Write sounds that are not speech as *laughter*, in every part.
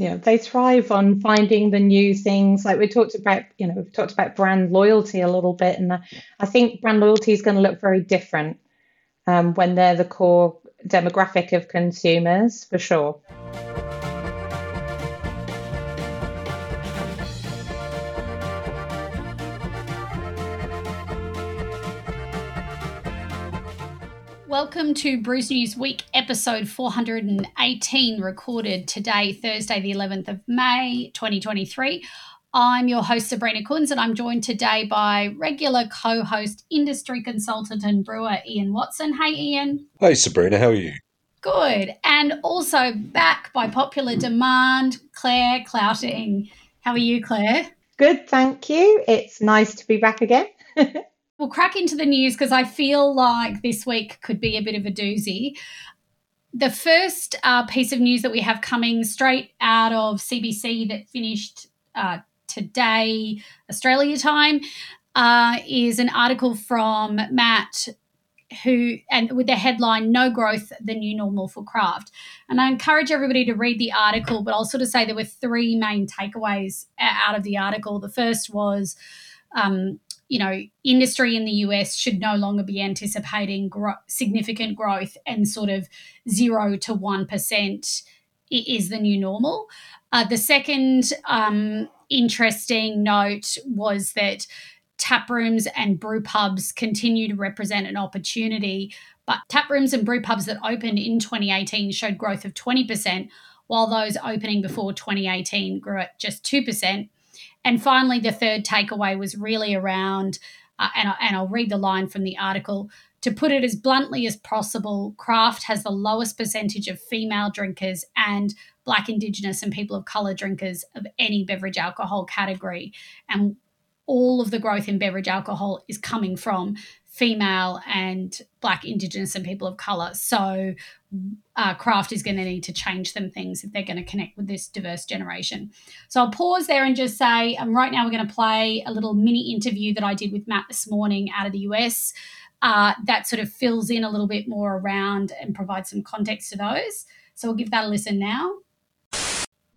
Yeah, they thrive on finding the new things. Like we talked about, you know, we've talked about brand loyalty a little bit, and I think brand loyalty is going to look very different um, when they're the core demographic of consumers, for sure. Welcome to Brews News Week, episode 418, recorded today, Thursday, the 11th of May, 2023. I'm your host, Sabrina Kunz, and I'm joined today by regular co host, industry consultant, and brewer Ian Watson. Hey, Ian. Hey, Sabrina, how are you? Good. And also back by popular demand, Claire Clouting. How are you, Claire? Good, thank you. It's nice to be back again. *laughs* we'll crack into the news because I feel like this week could be a bit of a doozy. The first uh, piece of news that we have coming straight out of CBC that finished uh, today, Australia time, uh, is an article from Matt who and with the headline no growth the new normal for craft and i encourage everybody to read the article but i'll sort of say there were three main takeaways out of the article the first was um, you know, industry in the US should no longer be anticipating gro- significant growth and sort of zero to 1% is the new normal. Uh, the second um, interesting note was that tap rooms and brew pubs continue to represent an opportunity, but tap rooms and brew pubs that opened in 2018 showed growth of 20%, while those opening before 2018 grew at just 2%. And finally, the third takeaway was really around, uh, and, and I'll read the line from the article. To put it as bluntly as possible, craft has the lowest percentage of female drinkers and Black, Indigenous, and people of colour drinkers of any beverage alcohol category. And all of the growth in beverage alcohol is coming from female and black indigenous and people of color. So uh, craft is going to need to change some things if they're going to connect with this diverse generation. So i'll pause there and just say um, right now we're going to play a little mini interview that i did with matt this morning out of the us uh, that sort of fills in a little bit more around and provides some context to those. So we'll give that a listen now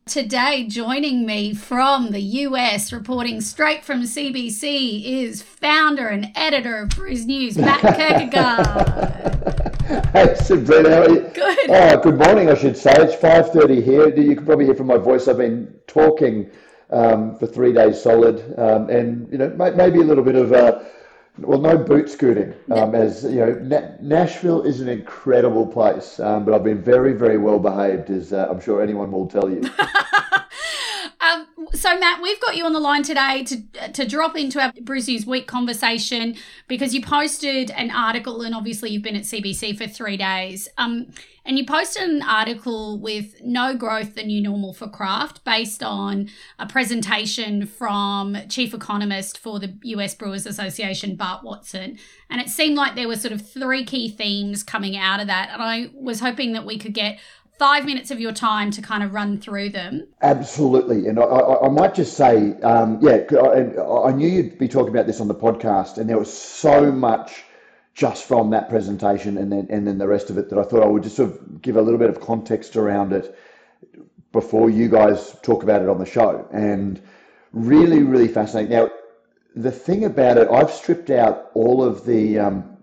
Today, joining me from the US, reporting straight from CBC, is founder and editor of Brews News, Matt *laughs* Kirkegaard. hey, Sabrina, how are you? Good. Oh, good morning, I should say. It's 5.30 here. You can probably hear from my voice I've been talking um, for three days solid um, and, you know, maybe a little bit of... Uh, well, no boot scooting. Um, as you know, Na- Nashville is an incredible place, um, but I've been very, very well behaved, as uh, I'm sure anyone will tell you. *laughs* um, so, Matt, we've got you on the line today to to drop into our Brews News Week conversation because you posted an article, and obviously you've been at CBC for three days. And you posted an article with no growth, the new normal for craft, based on a presentation from chief economist for the US Brewers Association, Bart Watson. And it seemed like there were sort of three key themes coming out of that. And I was hoping that we could get five minutes of your time to kind of run through them. Absolutely. And I, I, I might just say, um, yeah, I, I knew you'd be talking about this on the podcast, and there was so much just from that presentation and then and then the rest of it that I thought I would just sort of give a little bit of context around it before you guys talk about it on the show. And really, really fascinating. Now, the thing about it, I've stripped out all of the um,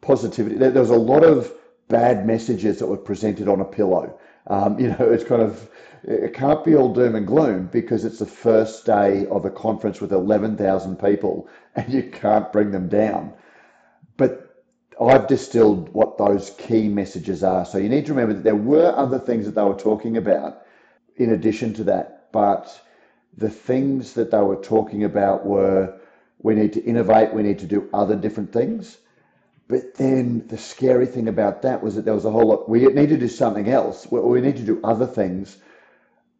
positivity. There, was a lot of bad messages that were presented on a pillow. Um, you know, it's kind of it can't be all doom and gloom because it's the first day of a conference with 11,000 people and you can't bring them down. I've distilled what those key messages are. So you need to remember that there were other things that they were talking about in addition to that. But the things that they were talking about were we need to innovate, we need to do other different things. But then the scary thing about that was that there was a whole lot, we need to do something else. We need to do other things.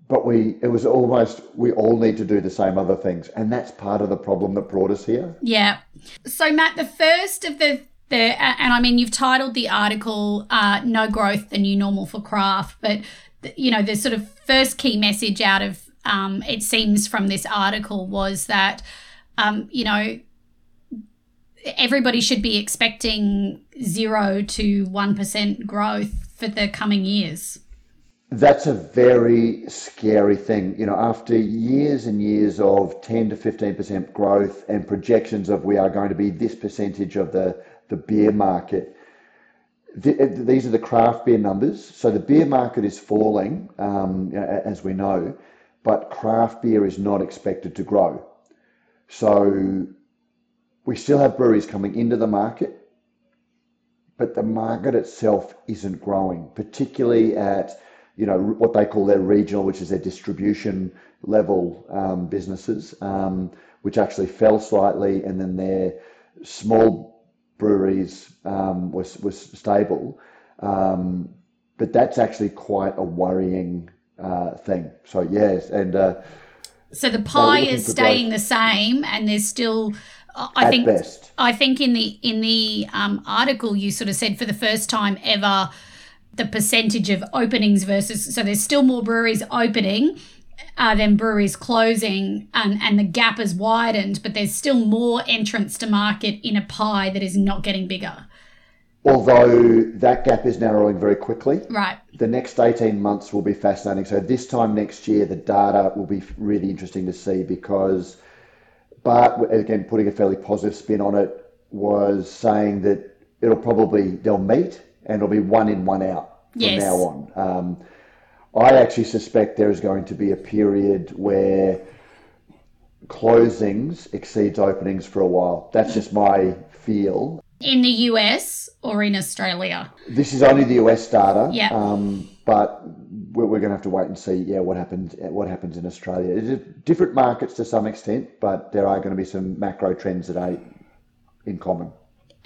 But we, it was almost, we all need to do the same other things. And that's part of the problem that brought us here. Yeah. So, Matt, the first of the and I mean, you've titled the article uh, "No Growth: The New Normal for Craft," but you know, the sort of first key message out of um, it seems from this article was that um, you know everybody should be expecting zero to one percent growth for the coming years. That's a very scary thing. You know, after years and years of 10 to 15% growth and projections of we are going to be this percentage of the, the beer market, these are the craft beer numbers. So the beer market is falling, um, as we know, but craft beer is not expected to grow. So we still have breweries coming into the market, but the market itself isn't growing, particularly at you know what they call their regional, which is their distribution level um, businesses, um, which actually fell slightly, and then their small breweries um, was was stable. Um, but that's actually quite a worrying uh, thing. So yes, and uh, so the pie is staying growth. the same, and there's still. I At think. Best. I think in the in the um, article you sort of said for the first time ever, the percentage of openings versus so there's still more breweries opening uh, than breweries closing, and and the gap has widened, but there's still more entrants to market in a pie that is not getting bigger although that gap is narrowing very quickly. Right. The next 18 months will be fascinating. So, this time next year, the data will be really interesting to see because Bart, again, putting a fairly positive spin on it, was saying that it'll probably, they'll meet and it'll be one in, one out from yes. now on. Um, I actually suspect there is going to be a period where closings exceeds openings for a while. That's just my feel. In the US or in Australia? This is only the US data. Yeah. Um, but we're, we're going to have to wait and see. Yeah, what happens? What happens in Australia? It's different markets to some extent, but there are going to be some macro trends that are in common.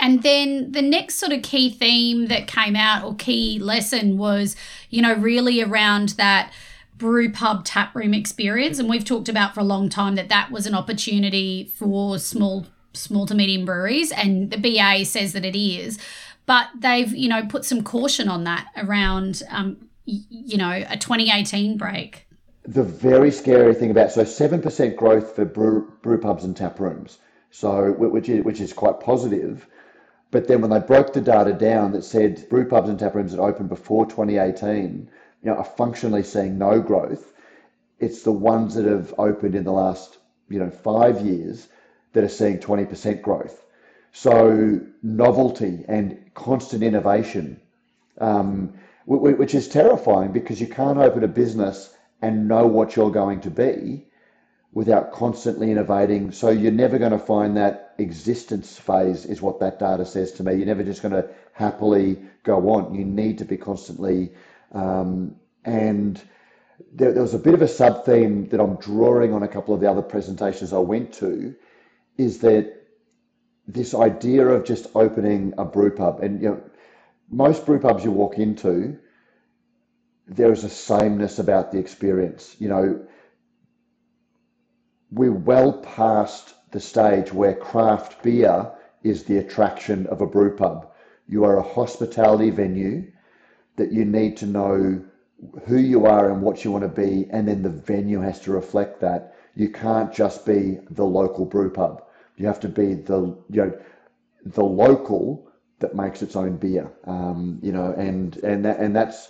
And then the next sort of key theme that came out or key lesson was, you know, really around that brew pub tap room experience and we've talked about for a long time that that was an opportunity for small small to medium breweries, and the BA says that it is. But they've, you know, put some caution on that around, um, you know, a 2018 break. The very scary thing about so seven percent growth for brew, brew pubs and tap rooms, so which is which is quite positive. But then when they broke the data down, that said brew pubs and tap rooms that opened before 2018, you know, are functionally seeing no growth. It's the ones that have opened in the last, you know, five years that are seeing 20% growth. So novelty and constant innovation, um, which is terrifying because you can't open a business and know what you're going to be without constantly innovating. So you're never going to find that existence phase is what that data says to me. You're never just going to happily go on. You need to be constantly um, and there, there was a bit of a sub theme that I'm drawing on a couple of the other presentations I went to is that this idea of just opening a brew pub, and you know, most brew pubs you walk into, there is a sameness about the experience. You know, we're well past the stage where craft beer is the attraction of a brew pub. You are a hospitality venue that you need to know who you are and what you want to be, and then the venue has to reflect that. You can't just be the local brew pub. You have to be the you know the local that makes its own beer. Um, you know, and and that, and that's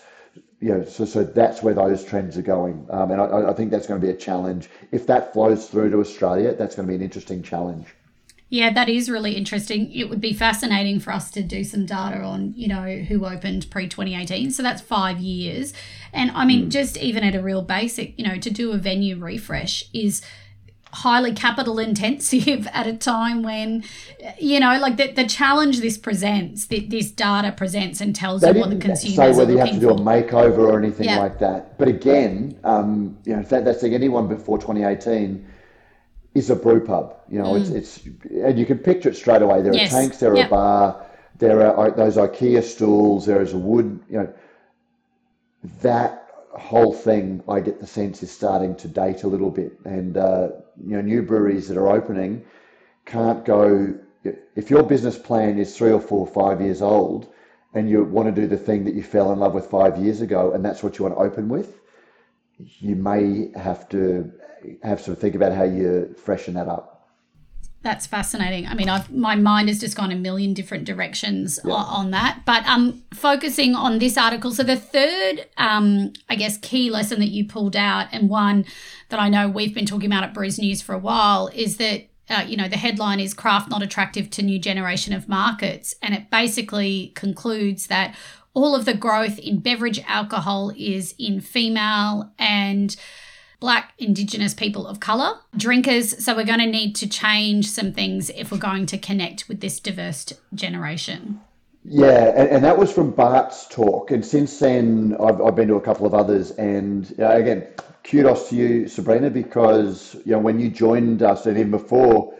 you know so so that's where those trends are going. Um, and I, I think that's going to be a challenge. If that flows through to Australia, that's going to be an interesting challenge. Yeah, that is really interesting. It would be fascinating for us to do some data on, you know, who opened pre 2018. So that's five years. And I mean, mm. just even at a real basic, you know, to do a venue refresh is highly capital intensive *laughs* at a time when you know like the, the challenge this presents that this data presents and tells they you what the consumers say whether you have to do a makeover or anything yeah. like that but again um, you know that, that's like anyone before 2018 is a brew pub you know mm. it's it's and you can picture it straight away there yes. are tanks there are yep. a bar there are those ikea stools there is a wood you know that whole thing, I get the sense, is starting to date a little bit. And uh, you know, new breweries that are opening can't go. If your business plan is three or four, five years old, and you want to do the thing that you fell in love with five years ago, and that's what you want to open with, you may have to have to think about how you freshen that up. That's fascinating. I mean, I've, my mind has just gone a million different directions yeah. on that. But um, focusing on this article, so the third, um, I guess, key lesson that you pulled out, and one that I know we've been talking about at Brews News for a while, is that uh, you know the headline is "Craft Not Attractive to New Generation of Markets," and it basically concludes that all of the growth in beverage alcohol is in female and Black, Indigenous people of colour drinkers. So we're going to need to change some things if we're going to connect with this diverse generation. Yeah, and, and that was from Bart's talk. And since then, I've, I've been to a couple of others. And uh, again, kudos to you, Sabrina, because you know when you joined us, and even before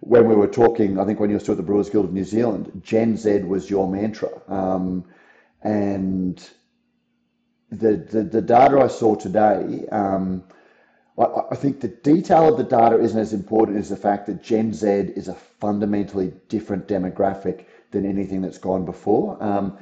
when we were talking, I think when you were still at the Brewers Guild of New Zealand, Gen Z was your mantra. Um, and the, the, the data I saw today, um, I, think the detail of the data isn't as important as the fact that Gen Z is a fundamentally different demographic than anything that's gone before. Um,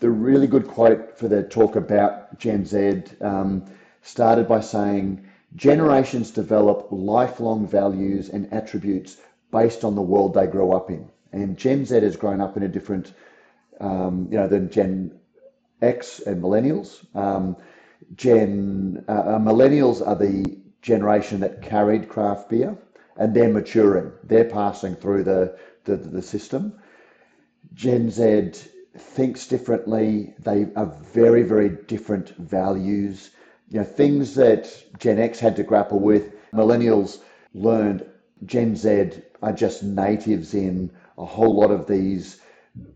the really good quote for the talk about Gen Z um, started by saying, generations develop lifelong values and attributes based on the world they grow up in. And Gen Z has grown up in a different, um, you know, than Gen X and millennials. Um, Gen uh, uh millennials are the generation that carried craft beer, and they're maturing. They're passing through the, the, the system. Gen Z thinks differently. They are very, very different values. You know, things that Gen X had to grapple with, millennials learned. Gen Z are just natives in a whole lot of these,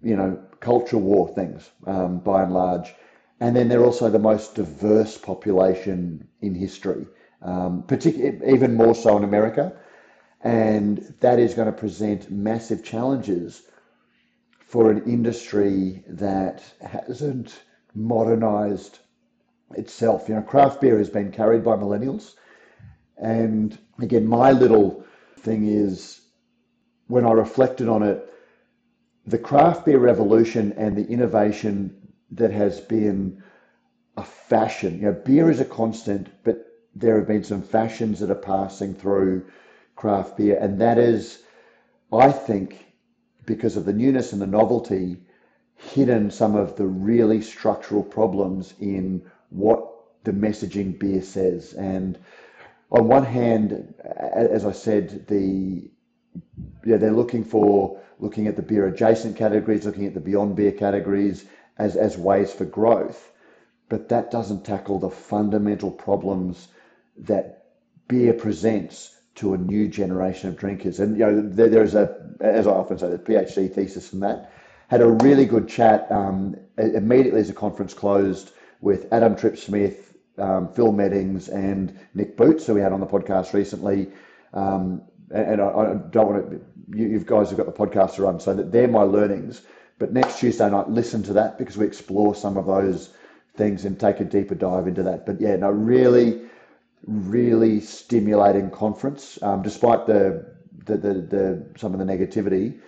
you know, culture war things, um, by and large. And then they're also the most diverse population in history um, particularly even more so in America. And that is going to present massive challenges for an industry that hasn't modernized itself. You know, craft beer has been carried by millennials. And again, my little thing is when I reflected on it, the craft beer revolution and the innovation that has been a fashion. You know, beer is a constant, but there have been some fashions that are passing through craft beer, and that is, I think, because of the newness and the novelty, hidden some of the really structural problems in what the messaging beer says. And on one hand, as I said, the yeah, they're looking for looking at the beer adjacent categories, looking at the beyond beer categories as, as ways for growth. But that doesn't tackle the fundamental problems that beer presents to a new generation of drinkers. And you know, there, there's a, as I often say, the PhD thesis from that. Had a really good chat um, immediately as the conference closed with Adam Tripp Smith, um, Phil Meddings, and Nick Boots, who we had on the podcast recently. Um, and, I, I, don't want to, you, you guys have got the podcast to run, so that they're my learnings. But next Tuesday night, listen to that because we explore some of those things and take a deeper dive into that. But yeah, no, really really stimulating conference, um, despite the the, the, the, some of the negativity.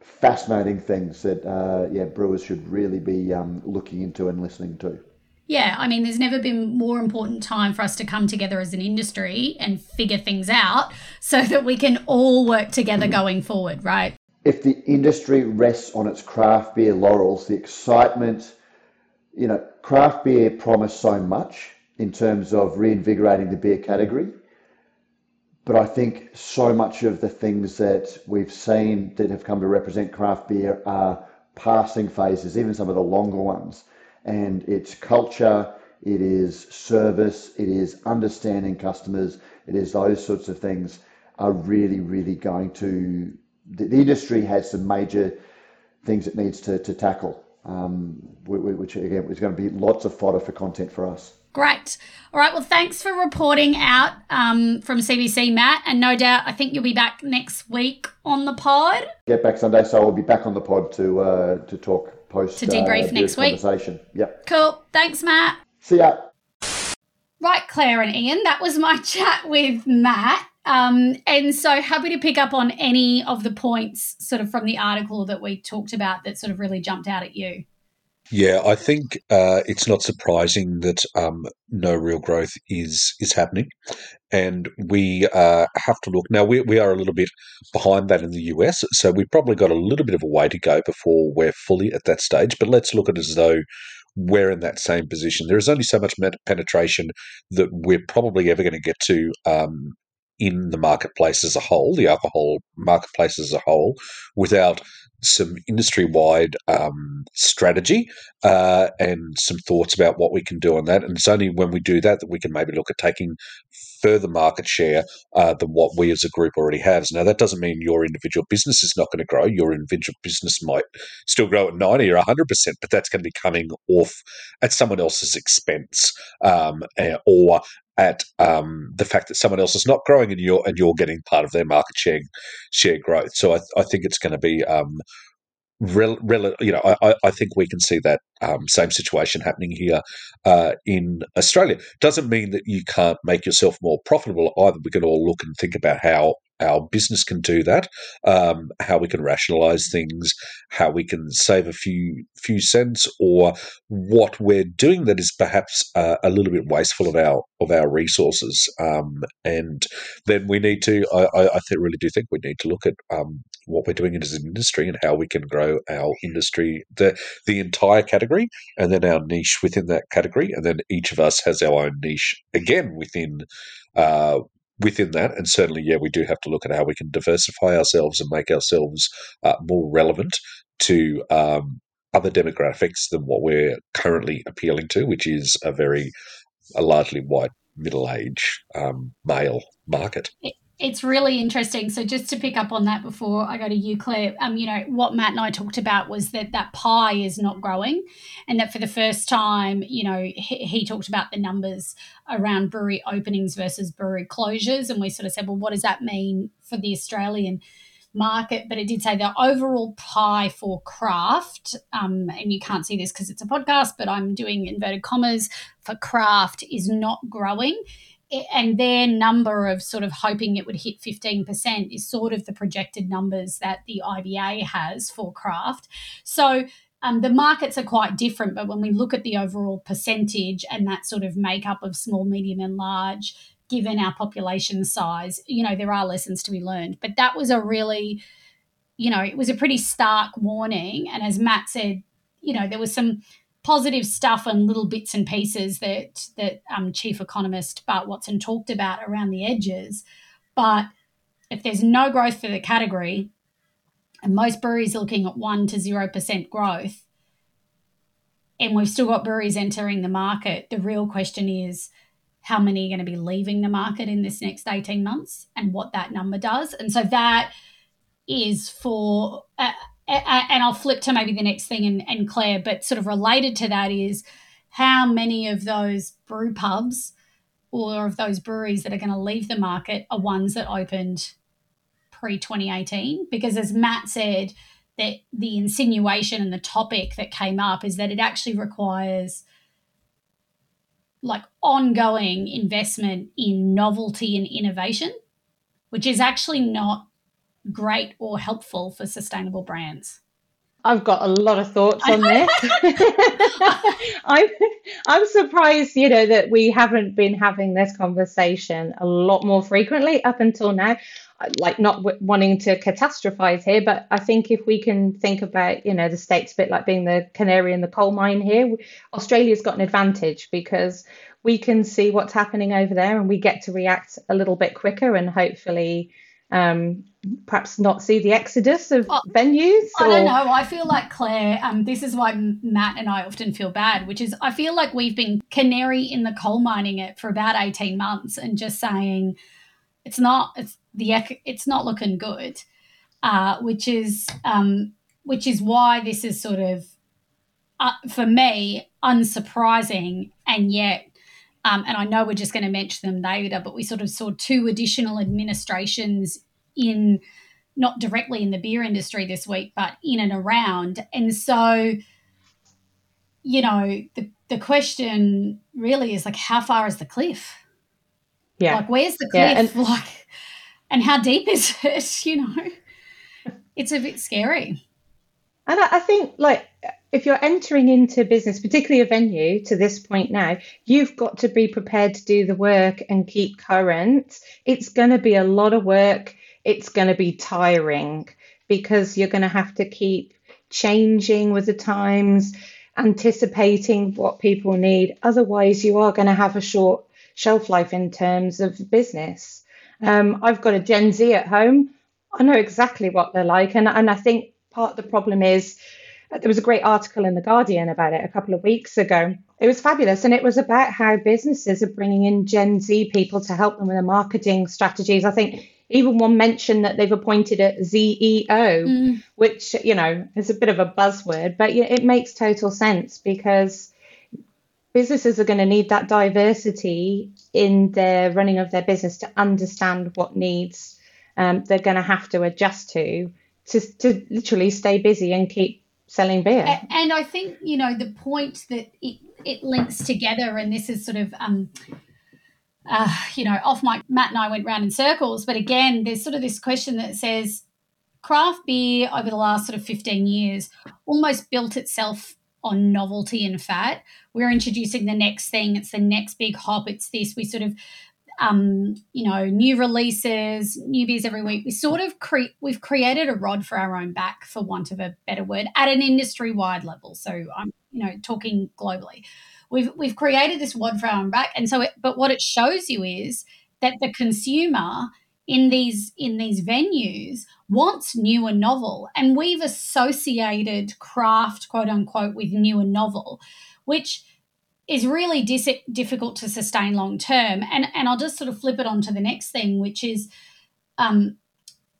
Fascinating things that uh, yeah brewers should really be um, looking into and listening to. Yeah, I mean, there's never been more important time for us to come together as an industry and figure things out so that we can all work together mm. going forward, right? If the industry rests on its craft beer laurels, the excitement, you know, craft beer promised so much in terms of reinvigorating the beer category. But I think so much of the things that we've seen that have come to represent craft beer are passing phases, even some of the longer ones. And it's culture, it is service, it is understanding customers, it is those sorts of things are really, really going to. The, the industry has some major things it needs to, to tackle, um, which again is going to be lots of fodder for content for us. Great. All right. Well, thanks for reporting out um, from CBC, Matt. And no doubt, I think you'll be back next week on the pod. Get back Sunday, so I'll be back on the pod to uh, to talk post to debrief uh, next week. Conversation. Yep. Cool. Thanks, Matt. See ya. Right, Claire and Ian. That was my *laughs* chat with Matt. Um, and so happy to pick up on any of the points sort of from the article that we talked about that sort of really jumped out at you. Yeah, I think uh, it's not surprising that um, no real growth is is happening, and we uh, have to look now. We we are a little bit behind that in the US, so we've probably got a little bit of a way to go before we're fully at that stage. But let's look at it as though we're in that same position. There is only so much penetration that we're probably ever going to get to um, in the marketplace as a whole, the alcohol marketplace as a whole, without some industry wide um, strategy uh, and some thoughts about what we can do on that. And it's only when we do that that we can maybe look at taking further market share uh, than what we as a group already have. Now, that doesn't mean your individual business is not going to grow. Your individual business might still grow at 90 or 100%, but that's going to be coming off at someone else's expense um, eh, or at um, the fact that someone else is not growing and you're and you're getting part of their market share share growth. So I, I think it's going to be um, rel, rel, you know I, I think we can see that um, same situation happening here uh, in Australia. Doesn't mean that you can't make yourself more profitable either. We can all look and think about how our business can do that, um, how we can rationalize things, how we can save a few few cents, or what we're doing that is perhaps uh, a little bit wasteful of our of our resources. Um, and then we need to, I, I, really do think we need to look at um, what we're doing as an industry and how we can grow our industry, the the entire category, and then our niche within that category, and then each of us has our own niche again within. Uh, within that. And certainly, yeah, we do have to look at how we can diversify ourselves and make ourselves uh, more relevant to um, other demographics than what we're currently appealing to, which is a very, a largely white middle age um, male market it's really interesting. So just to pick up on that before I go to you, Claire, um, you know, what Matt and I talked about was that that pie is not growing, and that for the first time, you know, he, he talked about the numbers around brewery openings versus brewery closures, and we sort of said, well, what does that mean for the Australian market? But it did say the overall pie for craft, um, and you can't see this because it's a podcast, but I'm doing inverted commas for craft is not growing and their number of sort of hoping it would hit 15% is sort of the projected numbers that the IBA has for craft. So um, the markets are quite different, but when we look at the overall percentage and that sort of makeup of small, medium, and large, given our population size, you know, there are lessons to be learned. But that was a really, you know, it was a pretty stark warning. And as Matt said, you know, there was some positive stuff and little bits and pieces that that um, chief economist Bart Watson talked about around the edges. But if there's no growth for the category, and most breweries are looking at one to zero percent growth, and we've still got breweries entering the market, the real question is how many are going to be leaving the market in this next 18 months and what that number does. And so that is for uh, and I'll flip to maybe the next thing and, and Claire, but sort of related to that is how many of those brew pubs or of those breweries that are going to leave the market are ones that opened pre 2018? Because as Matt said, that the insinuation and the topic that came up is that it actually requires like ongoing investment in novelty and innovation, which is actually not great or helpful for sustainable brands? I've got a lot of thoughts on this. *laughs* I'm I'm surprised, you know, that we haven't been having this conversation a lot more frequently up until now. Like not w- wanting to catastrophize here, but I think if we can think about, you know, the states a bit like being the canary in the coal mine here, Australia's got an advantage because we can see what's happening over there and we get to react a little bit quicker and hopefully um, perhaps not see the exodus of oh, venues? Or? I don't know. I feel like Claire. Um, this is why Matt and I often feel bad, which is I feel like we've been canary in the coal mining it for about eighteen months and just saying it's not. It's the it's not looking good, uh, which is um, which is why this is sort of uh, for me unsurprising and yet um, and I know we're just going to mention them later, but we sort of saw two additional administrations in not directly in the beer industry this week, but in and around. And so, you know, the, the question really is like, how far is the cliff? Yeah. Like, where's the cliff? Yeah, and- *laughs* like, and how deep is it? *laughs* You know, it's a bit scary. And I, think, like, if you're entering into business, particularly a venue to this point now, you've got to be prepared to do the work and keep current. It's going to be a lot of work. It's going to be tiring because you're going to have to keep changing with the times, anticipating what people need. Otherwise, you are going to have a short shelf life in terms of business. Um, I've got a Gen Z at home. I know exactly what they're like. And, and I think part of the problem is there was a great article in The Guardian about it a couple of weeks ago. It was fabulous. And it was about how businesses are bringing in Gen Z people to help them with their marketing strategies. I think even one mentioned that they've appointed a CEO, mm. which, you know, is a bit of a buzzword, but it makes total sense because businesses are going to need that diversity in their running of their business to understand what needs um, they're going to have to adjust to, to to literally stay busy and keep selling beer. And I think you know the point that it it links together, and this is sort of um, uh, you know off my Matt and I went round in circles, but again, there's sort of this question that says craft beer over the last sort of 15 years almost built itself on novelty and fat. We're introducing the next thing. It's the next big hop. It's this. We sort of um, you know, new releases, new beers every week. We sort of create, we've created a rod for our own back, for want of a better word, at an industry wide level. So I'm, you know, talking globally. We've we've created this rod for our own back, and so, it, but what it shows you is that the consumer in these in these venues wants new and novel, and we've associated craft, quote unquote, with new and novel, which is really dis- difficult to sustain long term. And and I'll just sort of flip it on to the next thing, which is, um,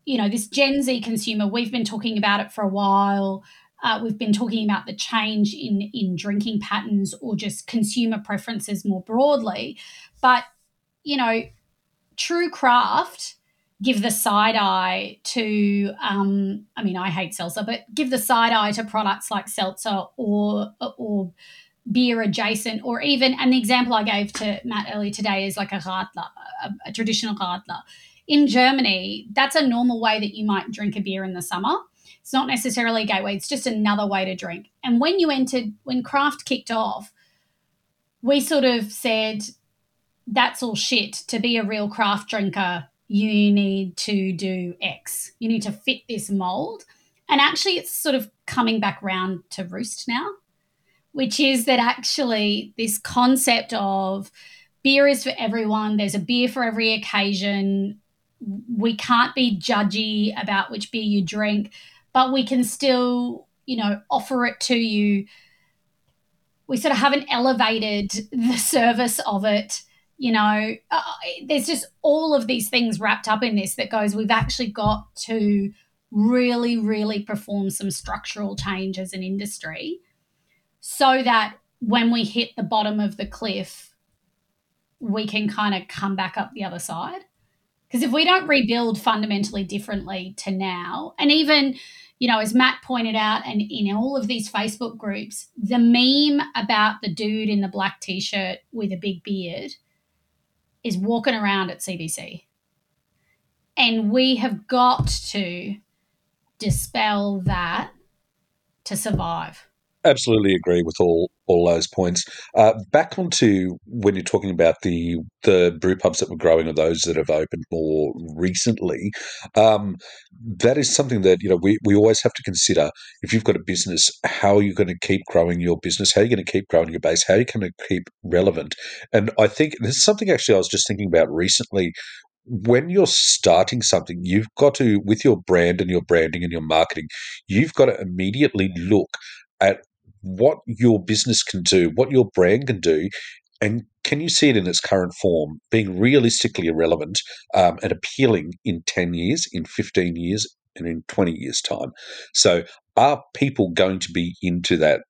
you know, this Gen Z consumer. We've been talking about it for a while. Uh, we've been talking about the change in in drinking patterns or just consumer preferences more broadly. But you know, true craft give the side eye to um, i mean i hate seltzer but give the side eye to products like seltzer or or beer adjacent, or even, and the example I gave to Matt earlier today is like a Radler, a, a traditional Radler. In Germany, that's a normal way that you might drink a beer in the summer. It's not necessarily a gateway, it's just another way to drink. And when you entered, when craft kicked off, we sort of said, that's all shit. To be a real craft drinker, you need to do X. You need to fit this mold. And actually, it's sort of coming back round to roost now which is that actually this concept of beer is for everyone, there's a beer for every occasion. We can't be judgy about which beer you drink, but we can still, you know, offer it to you. We sort of haven't elevated the service of it. You know, uh, there's just all of these things wrapped up in this that goes, we've actually got to really, really perform some structural change as an industry so that when we hit the bottom of the cliff, we can kind of come back up the other side. Because if we don't rebuild fundamentally differently to now, and even, you know, as Matt pointed out, and in all of these Facebook groups, the meme about the dude in the black t shirt with a big beard is walking around at CBC. And we have got to dispel that to survive absolutely agree with all all those points. Uh, back onto when you're talking about the the brew pubs that were growing or those that have opened more recently, um, that is something that you know we, we always have to consider. If you've got a business, how are you going to keep growing your business? How are you going to keep growing your base? How are you going to keep relevant? And I think there's something actually I was just thinking about recently when you're starting something, you've got to, with your brand and your branding and your marketing, you've got to immediately look at what your business can do, what your brand can do, and can you see it in its current form, being realistically irrelevant um, and appealing in 10 years, in 15 years, and in 20 years' time? So, are people going to be into that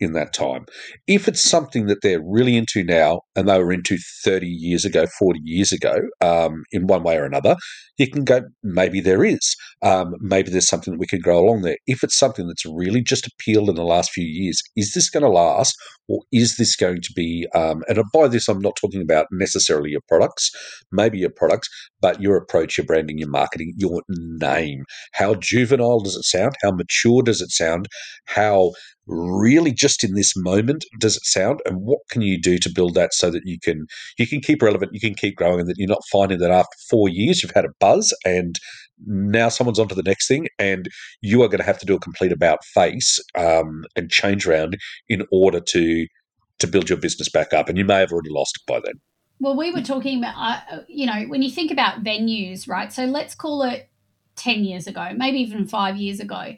in that time. If it's something that they're really into now and they were into 30 years ago, 40 years ago, um, in one way or another, you can go, maybe there is. Um, maybe there's something that we can grow along there. If it's something that's really just appealed in the last few years, is this going to last or is this going to be, um, and by this, I'm not talking about necessarily your products, maybe your products, but your approach, your branding, your marketing, your name. How juvenile does it sound? How mature does it sound? How really just in this moment does it sound? And what can you do to build that so that you can you can keep relevant you can keep growing and that you're not finding that after four years you've had a buzz and now someone's on to the next thing and you are going to have to do a complete about face um, and change around in order to to build your business back up and you may have already lost it by then. Well we were talking about uh, you know when you think about venues right? So let's call it 10 years ago maybe even five years ago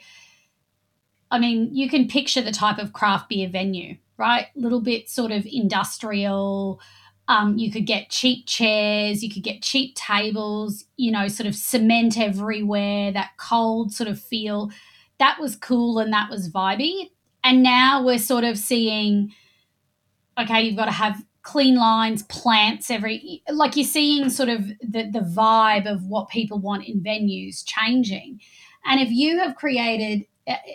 I mean, you can picture the type of craft beer venue, right? Little bit sort of industrial. Um, you could get cheap chairs, you could get cheap tables, you know, sort of cement everywhere, that cold sort of feel. That was cool and that was vibey. And now we're sort of seeing, okay, you've got to have clean lines, plants every like you're seeing sort of the the vibe of what people want in venues changing. And if you have created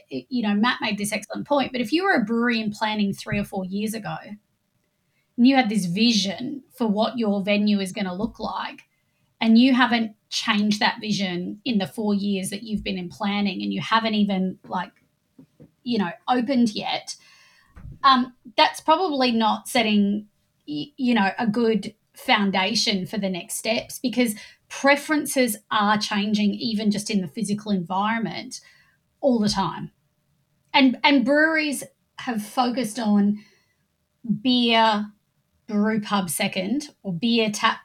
you know, Matt made this excellent point, but if you were a brewery in planning three or four years ago and you had this vision for what your venue is going to look like, and you haven't changed that vision in the four years that you've been in planning and you haven't even like, you know, opened yet, um, that's probably not setting, you know, a good foundation for the next steps because preferences are changing even just in the physical environment all the time. And and breweries have focused on beer brew pub second or beer tap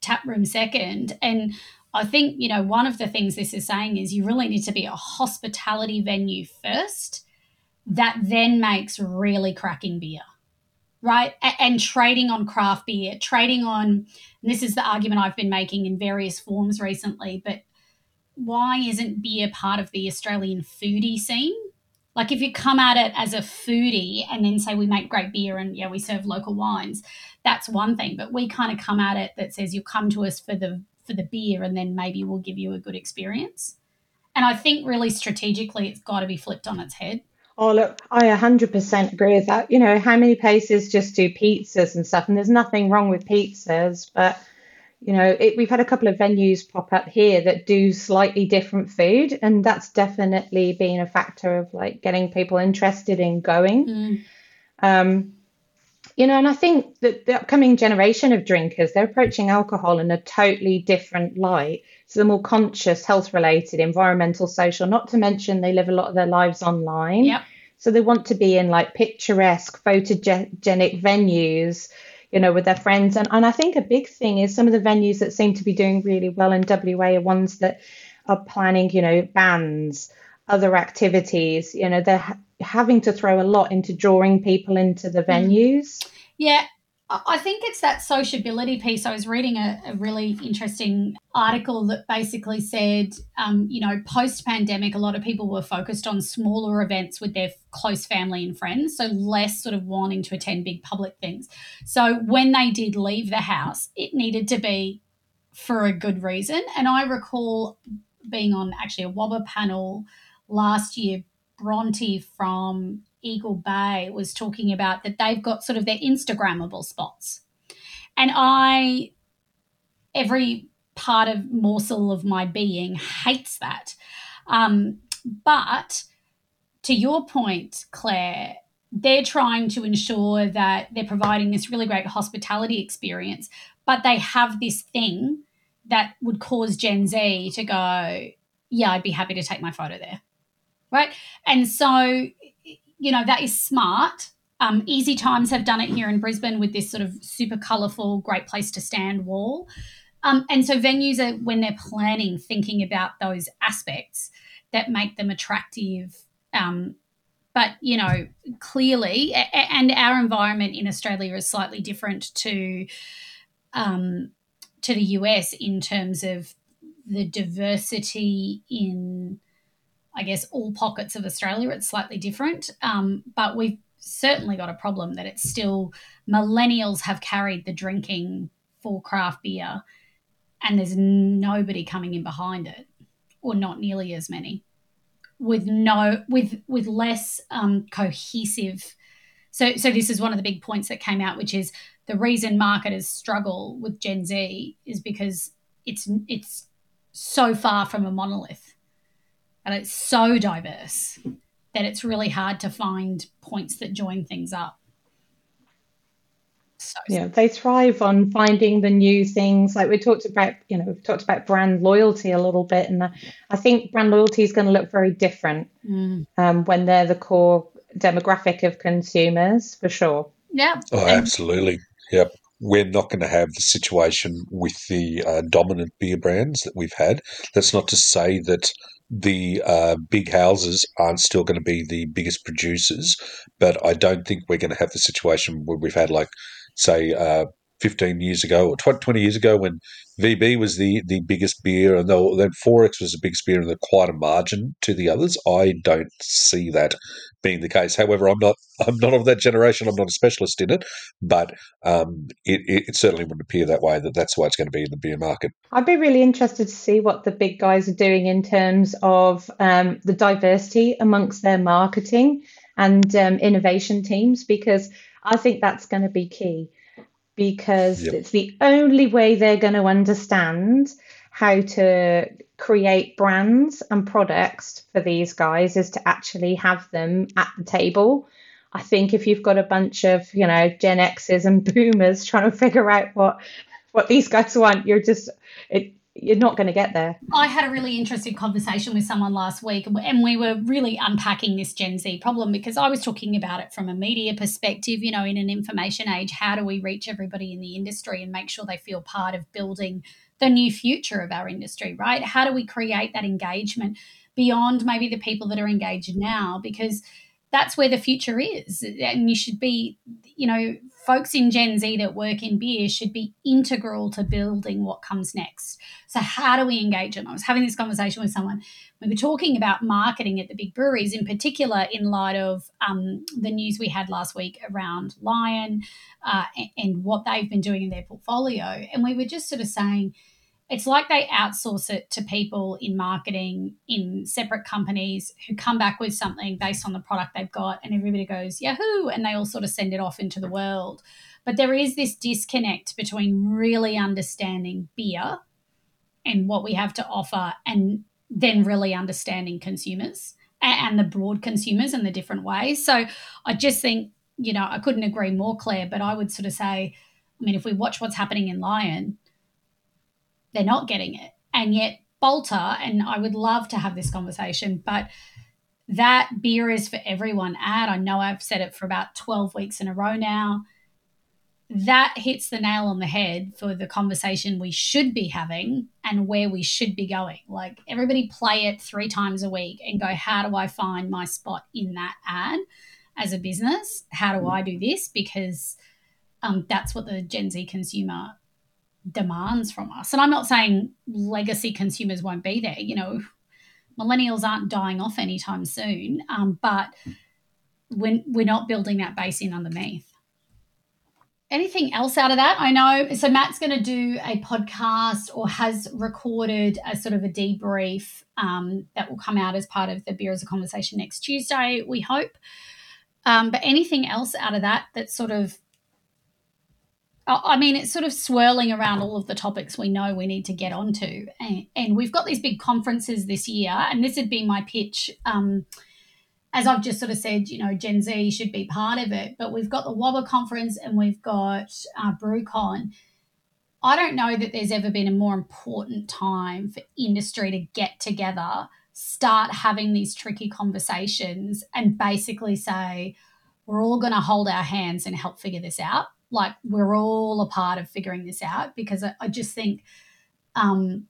tap room second and I think you know one of the things this is saying is you really need to be a hospitality venue first that then makes really cracking beer right and trading on craft beer trading on this is the argument I've been making in various forms recently but why isn't beer part of the Australian foodie scene? Like if you come at it as a foodie and then say we make great beer and yeah, we serve local wines, that's one thing. But we kind of come at it that says you come to us for the for the beer and then maybe we'll give you a good experience. And I think really strategically it's got to be flipped on its head. Oh, look, I 100% agree with that. You know, how many places just do pizzas and stuff? And there's nothing wrong with pizzas, but you know, it, we've had a couple of venues pop up here that do slightly different food, and that's definitely been a factor of like getting people interested in going. Mm. Um, you know, and I think that the upcoming generation of drinkers, they're approaching alcohol in a totally different light. So they're more conscious, health related, environmental, social, not to mention they live a lot of their lives online. Yep. So they want to be in like picturesque, photogenic venues you know, with their friends. And, and I think a big thing is some of the venues that seem to be doing really well in WA are ones that are planning, you know, bands, other activities. You know, they're ha- having to throw a lot into drawing people into the mm. venues. Yeah, I think it's that sociability piece. I was reading a, a really interesting article that basically said, um, you know, post pandemic, a lot of people were focused on smaller events with their close family and friends, so less sort of wanting to attend big public things. So when they did leave the house, it needed to be for a good reason. And I recall being on actually a WABA panel last year, Bronte from Eagle Bay was talking about that they've got sort of their Instagrammable spots. And I, every part of morsel of my being hates that. Um, but to your point, Claire, they're trying to ensure that they're providing this really great hospitality experience, but they have this thing that would cause Gen Z to go, yeah, I'd be happy to take my photo there. Right. And so you know, that is smart. Um, Easy Times have done it here in Brisbane with this sort of super colourful, great place to stand wall. Um, and so venues are, when they're planning, thinking about those aspects that make them attractive. Um, but, you know, clearly, and our environment in Australia is slightly different to, um, to the US in terms of the diversity in I guess all pockets of Australia, it's slightly different. Um, but we've certainly got a problem that it's still millennials have carried the drinking for craft beer and there's nobody coming in behind it or not nearly as many with no with with less um, cohesive so so this is one of the big points that came out which is the reason marketers struggle with gen z is because it's it's so far from a monolith and it's so diverse that it's really hard to find points that join things up. So yeah they thrive on finding the new things. Like we talked about you know we've talked about brand loyalty a little bit and i think brand loyalty is going to look very different mm. um, when they're the core demographic of consumers for sure. Yeah. Oh absolutely. Yep. We're not going to have the situation with the uh, dominant beer brands that we've had. That's not to say that the uh, big houses aren't still going to be the biggest producers, but I don't think we're going to have the situation where we've had, like, say, uh, 15 years ago or 20 years ago when VB was the, the biggest beer and then XXXX was the biggest beer and quite a margin to the others. I don't see that being the case. However, I'm not *laughs* I'm not of that generation. I'm not a specialist in it, but um, it, it, certainly wouldn't appear that way. That that's why it's going to be in the beer market. I'd be really interested to see what the big guys are doing in terms of um, the diversity amongst their marketing and um, innovation teams, because I think that's going to be key. Because yep. it's the only way they're going to understand how to create brands and products for these guys is to actually have them at the table. I think if you've got a bunch of, you know, Gen X's and *laughs* boomers trying to figure out what what these guys want, you're just it you're not going to get there. I had a really interesting conversation with someone last week, and we were really unpacking this Gen Z problem because I was talking about it from a media perspective. You know, in an information age, how do we reach everybody in the industry and make sure they feel part of building the new future of our industry, right? How do we create that engagement beyond maybe the people that are engaged now? Because that's where the future is. And you should be, you know, folks in Gen Z that work in beer should be integral to building what comes next. So, how do we engage them? I was having this conversation with someone. We were talking about marketing at the big breweries, in particular, in light of um, the news we had last week around Lion uh, and, and what they've been doing in their portfolio. And we were just sort of saying, it's like they outsource it to people in marketing in separate companies who come back with something based on the product they've got and everybody goes yahoo and they all sort of send it off into the world but there is this disconnect between really understanding beer and what we have to offer and then really understanding consumers and the broad consumers and the different ways so i just think you know i couldn't agree more claire but i would sort of say i mean if we watch what's happening in lion they're not getting it. And yet, Balter, and I would love to have this conversation, but that beer is for everyone ad. I know I've said it for about 12 weeks in a row now. That hits the nail on the head for the conversation we should be having and where we should be going. Like everybody play it three times a week and go, how do I find my spot in that ad as a business? How do I do this? Because um, that's what the Gen Z consumer demands from us. And I'm not saying legacy consumers won't be there. You know, millennials aren't dying off anytime soon, um, but when we're not building that base in underneath. Anything else out of that? I know. So Matt's going to do a podcast or has recorded a sort of a debrief um, that will come out as part of the Beer as a Conversation next Tuesday, we hope. Um, but anything else out of that that sort of I mean, it's sort of swirling around all of the topics we know we need to get onto. And, and we've got these big conferences this year, and this would be my pitch. Um, as I've just sort of said, you know, Gen Z should be part of it, but we've got the WABA conference and we've got uh, BrewCon. I don't know that there's ever been a more important time for industry to get together, start having these tricky conversations, and basically say, we're all going to hold our hands and help figure this out like we're all a part of figuring this out because I, I just think um,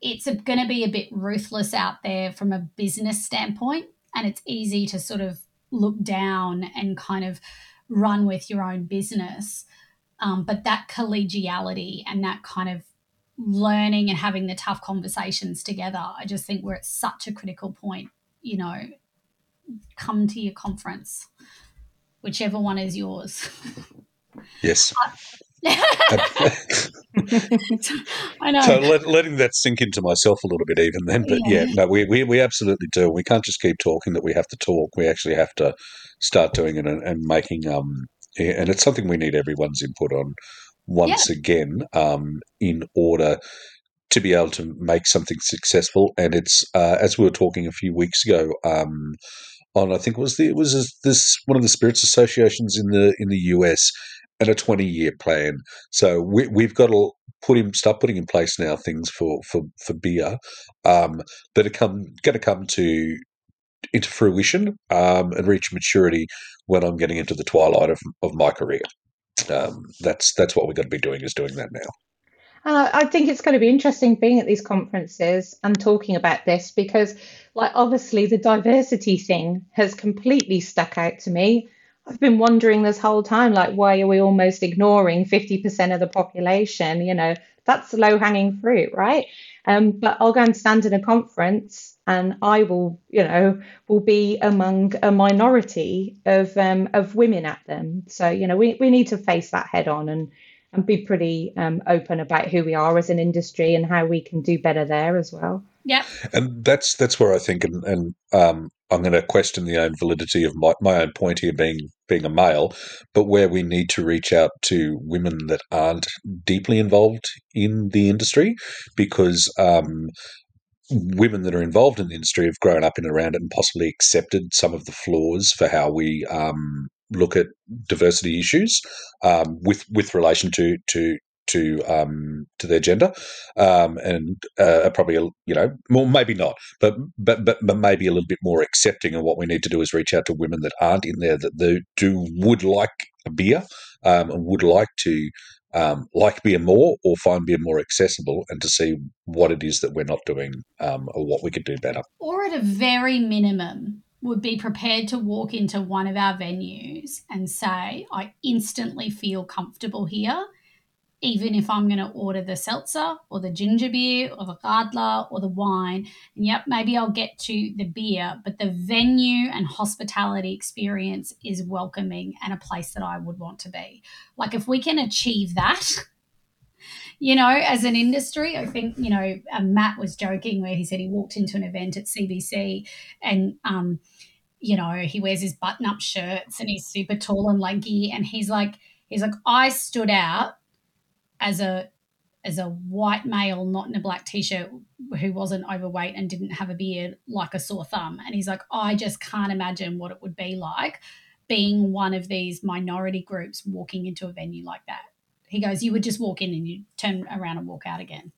it's going to be a bit ruthless out there from a business standpoint. And it's easy to sort of look down and kind of run with your own business. Um, but that collegiality and that kind of learning and having the tough conversations together, I just think we're at such a critical point. You know, come to your conference. whichever one is yours. Yes. *laughs* I know. So let, letting that sink into myself a little bit, even then. But yeah, Yeah. no, we, we, we absolutely do. We can't just keep talking that we have to talk. We actually have to start doing it and, and making um. And it's something we need everyone's input on once again um, in order to be able to make something successful. And it's uh, as we were talking a few weeks ago um, on I think it was the it was this- this one of the spirits associations in the in the US and a twenty year plan. So we, we've got to put him start putting in place now things for for for beer um, that are come going to come to into fruition um, and reach maturity when I'm getting into the twilight of, of my career. Um, that's that's what we're going to be doing is doing that now. Uh, I think it's going to be interesting being at these conferences and talking about this because, like, obviously the diversity thing has completely stuck out to me. I've been wondering this whole time, like, why are we almost ignoring 50% of the population? You know, that's low hanging fruit, right? Um, but I'll go and stand in a conference and I will, you know, will be among a minority of um, of women at them. So, you know, we, we need to face that head on and and be pretty um, open about who we are as an industry and how we can do better there as well. Yeah, And that's that's where I think, and, and um, I'm going to question the own validity of my, my own point here, being being a male, but where we need to reach out to women that aren't deeply involved in the industry, because um, women that are involved in the industry have grown up in and around it and possibly accepted some of the flaws for how we um, look at diversity issues um, with with relation to to to um, to their gender, um, and uh, are probably you know well maybe not, but, but but but maybe a little bit more accepting. And what we need to do is reach out to women that aren't in there that they do would like a beer um, and would like to um, like beer more or find beer more accessible, and to see what it is that we're not doing um, or what we could do better. Or at a very minimum, would be prepared to walk into one of our venues and say, I instantly feel comfortable here, even if I'm going to order the seltzer or the ginger beer or the radler or the wine. And yep, maybe I'll get to the beer, but the venue and hospitality experience is welcoming and a place that I would want to be. Like, if we can achieve that, *laughs* you know, as an industry, I think, you know, um, Matt was joking where he said he walked into an event at CBC and, um, you know, he wears his button up shirts and he's super tall and lanky. And he's like, he's like, I stood out as a, as a white male, not in a black t-shirt, who wasn't overweight and didn't have a beard like a sore thumb. And he's like, I just can't imagine what it would be like being one of these minority groups walking into a venue like that he goes, you would just walk in and you turn around and walk out again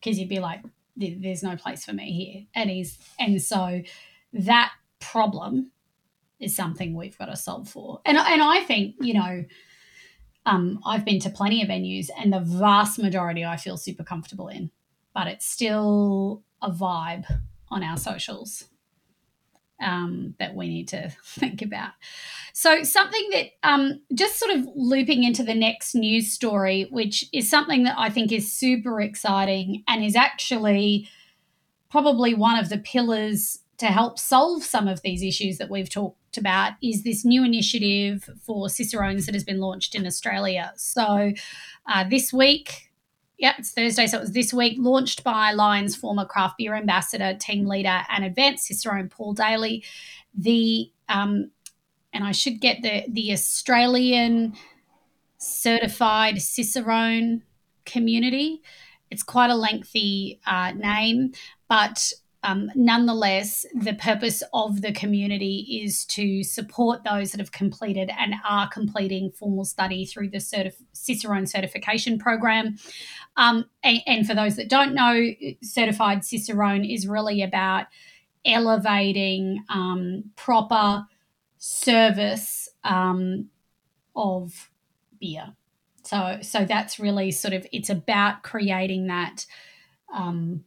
because you'd be like, there's no place for me here. And he's and so that problem is something we've got to solve for. And and I think you know, um, I've been to plenty of venues, and the vast majority I feel super comfortable in, but it's still a vibe on our socials um, that we need to *laughs* think about. So, something that um, just sort of looping into the next news story, which is something that I think is super exciting and is actually probably one of the pillars to help solve some of these issues that we've talked about, is this new initiative for Cicerones that has been launched in Australia. So, uh, this week, yeah, it's Thursday, so it was this week, launched by Lions former craft beer ambassador, team leader, and advanced Cicerone Paul Daly. The um, and I should get the the Australian certified Cicerone community. It's quite a lengthy uh, name, but um, nonetheless, the purpose of the community is to support those that have completed and are completing formal study through the certif- Cicerone certification program. Um, and, and for those that don't know, certified Cicerone is really about elevating um, proper service um, of beer. So, so that's really sort of it's about creating that um,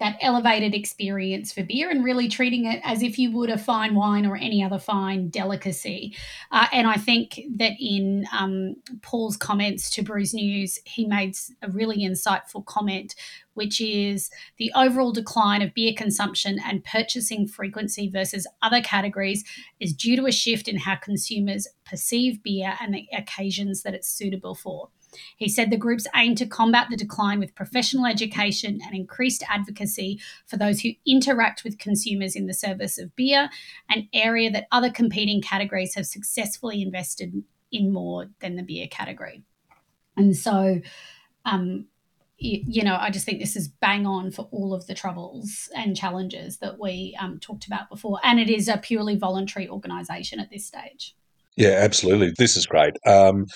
that elevated experience for beer and really treating it as if you would a fine wine or any other fine delicacy. Uh, and I think that in um, Paul's comments to Brews News, he made a really insightful comment, which is the overall decline of beer consumption and purchasing frequency versus other categories is due to a shift in how consumers perceive beer and the occasions that it's suitable for. He said the groups aim to combat the decline with professional education and increased advocacy for those who interact with consumers in the service of beer, an area that other competing categories have successfully invested in more than the beer category. And so, um, you, know, I just think this is bang on for all of the troubles and challenges that we um, talked about before. And it is a purely voluntary organisation at this stage. Yeah, absolutely. This is great. Um,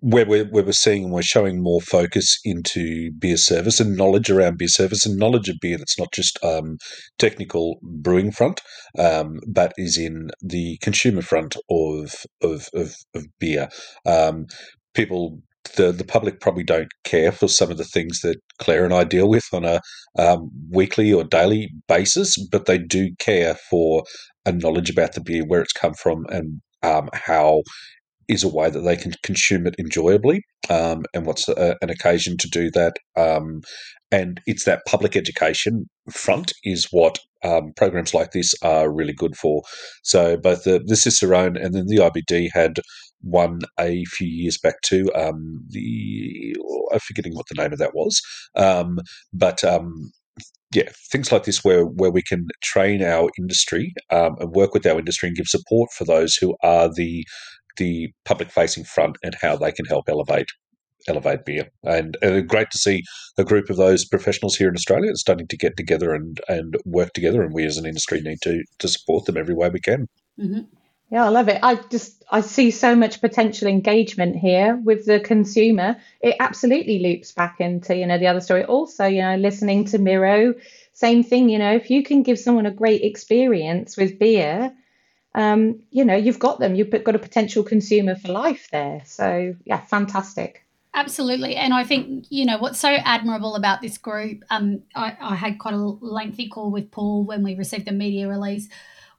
where we're, where we're seeing we're showing more focus into beer service and knowledge around beer service and knowledge of beer that's not just um, technical brewing front, um, but is in the consumer front of of of, of beer. Um, people. The, the public probably don't care for some of the things that Claire and I deal with on a um, weekly or daily basis, but they do care for a knowledge about the beer, where it's come from, and um, how is a way that they can consume it enjoyably, um, and what's a, an occasion to do that. Um, and it's that public education front is what um, programs like this are really good for. So both the, the Cicerone and then the IBD had one a few years back too. Um, the I'm forgetting what the name of that was, um, but um, yeah, things like this where where we can train our industry um, and work with our industry and give support for those who are the the public facing front and how they can help elevate elevate beer. And, and, great to see a group of those professionals here in Australia starting to get together and, and work together. And we as an industry need to to support them every way we can. Mm-hmm. Yeah, I love it. I just I see so much potential engagement here with the consumer. It absolutely loops back into you know the other story. Also, you know, listening to Miro, same thing. You know, if you can give someone a great experience with beer um, you know, you've got them. You've got a potential consumer for life there. So, yeah, fantastic. Absolutely. And I think, you know, what's so admirable about this group, um, I, I had quite a lengthy call with Paul when we received the media release,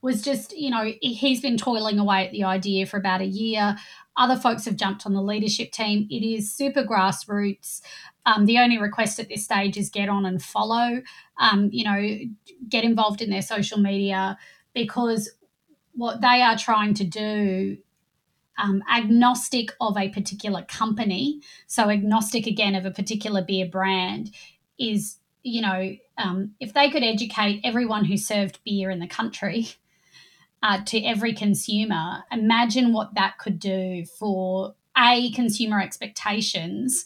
was just, you know, he's been toiling away at the idea for about a year. Other folks have jumped on the leadership team. It is super grassroots. Um, the only request at this stage is get on and follow, um, you know, get involved in their social media because what they are trying to do um, agnostic of a particular company so agnostic again of a particular beer brand is you know um, if they could educate everyone who served beer in the country *laughs* uh, to every consumer imagine what that could do for a consumer expectations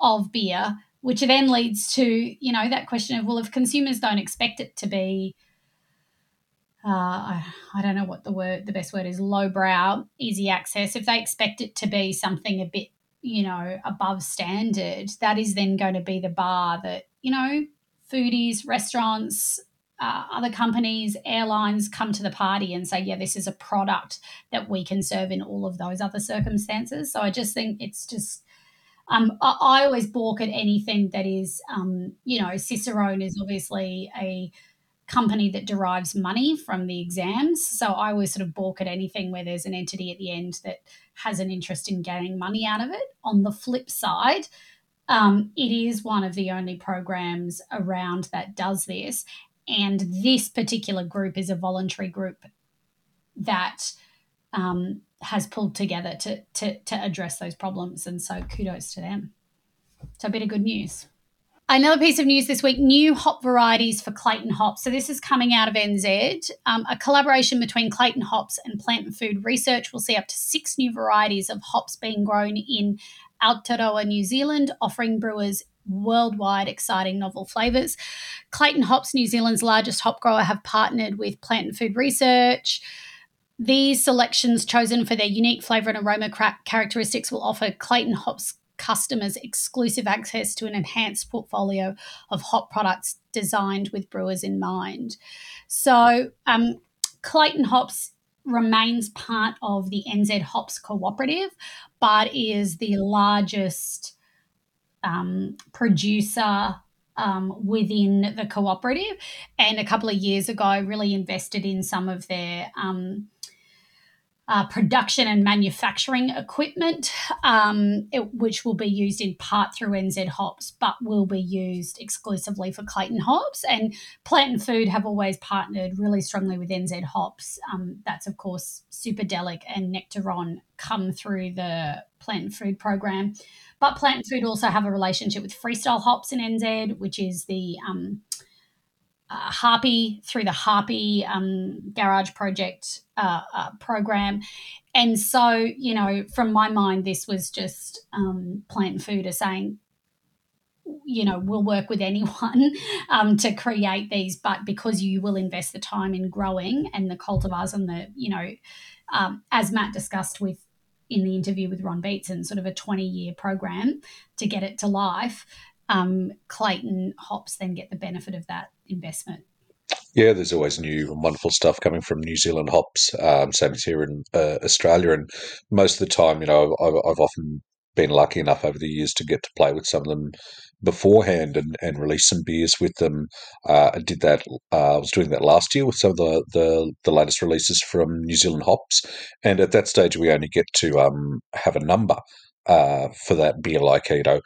of beer which then leads to you know that question of well if consumers don't expect it to be uh, I, I don't know what the word, the best word is, lowbrow, easy access. If they expect it to be something a bit, you know, above standard, that is then going to be the bar that, you know, foodies, restaurants, uh, other companies, airlines come to the party and say, yeah, this is a product that we can serve in all of those other circumstances. So I just think it's just, um, I, I always balk at anything that is, um, you know, Cicerone is obviously a company that derives money from the exams. So I always sort of balk at anything where there's an entity at the end that has an interest in getting money out of it. On the flip side, um, it is one of the only programs around that does this. And this particular group is a voluntary group that um, has pulled together to, to, to address those problems. And so kudos to them. So a bit of good news. Another piece of news this week new hop varieties for Clayton Hops. So, this is coming out of NZ. Um, a collaboration between Clayton Hops and Plant and Food Research will see up to six new varieties of hops being grown in Aotearoa, New Zealand, offering brewers worldwide exciting novel flavours. Clayton Hops, New Zealand's largest hop grower, have partnered with Plant and Food Research. These selections, chosen for their unique flavour and aroma characteristics, will offer Clayton Hops customers exclusive access to an enhanced portfolio of hop products designed with brewers in mind. So, um, Clayton Hops remains part of the NZ Hops Cooperative, but is the largest um, producer um, within the cooperative. And a couple of years ago, really invested in some of their um, uh, production and manufacturing equipment, um, it, which will be used in part through NZ Hops, but will be used exclusively for Clayton Hops. And Plant and Food have always partnered really strongly with NZ Hops. Um, that's, of course, Superdelic and Nectaron come through the Plant and Food program. But Plant and Food also have a relationship with Freestyle Hops in NZ, which is the um, uh, Harpy through the Harpy um, Garage Project uh, uh, program. And so, you know, from my mind, this was just um, Plant and Food are saying, you know, we'll work with *laughs* anyone um, to create these, but because you will invest the time in growing and the cultivars and the, you know, um, as Matt discussed with in the interview with Ron Beatson, sort of a 20 year program to get it to life um, Clayton hops then get the benefit of that investment. Yeah, there's always new and wonderful stuff coming from New Zealand hops. Um, same as here in uh, Australia, and most of the time, you know, I've, I've, often been lucky enough over the years to get to play with some of them beforehand and, and release some beers with them. Uh, I did that. Uh, I was doing that last year with some of the, the, the latest releases from New Zealand hops, and at that stage, we only get to um, have a number. Uh, for that beer, like you know,